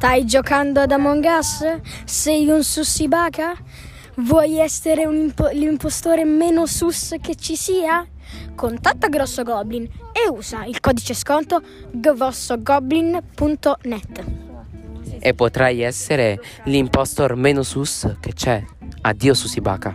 Stai giocando ad Among Us? Sei un sussibaca? Vuoi essere un impo- l'impostore meno sus che ci sia? Contatta Grosso Goblin e usa il codice sconto grossogoblin.net. E potrai essere l'impostor meno sus che c'è. Addio Susibaka.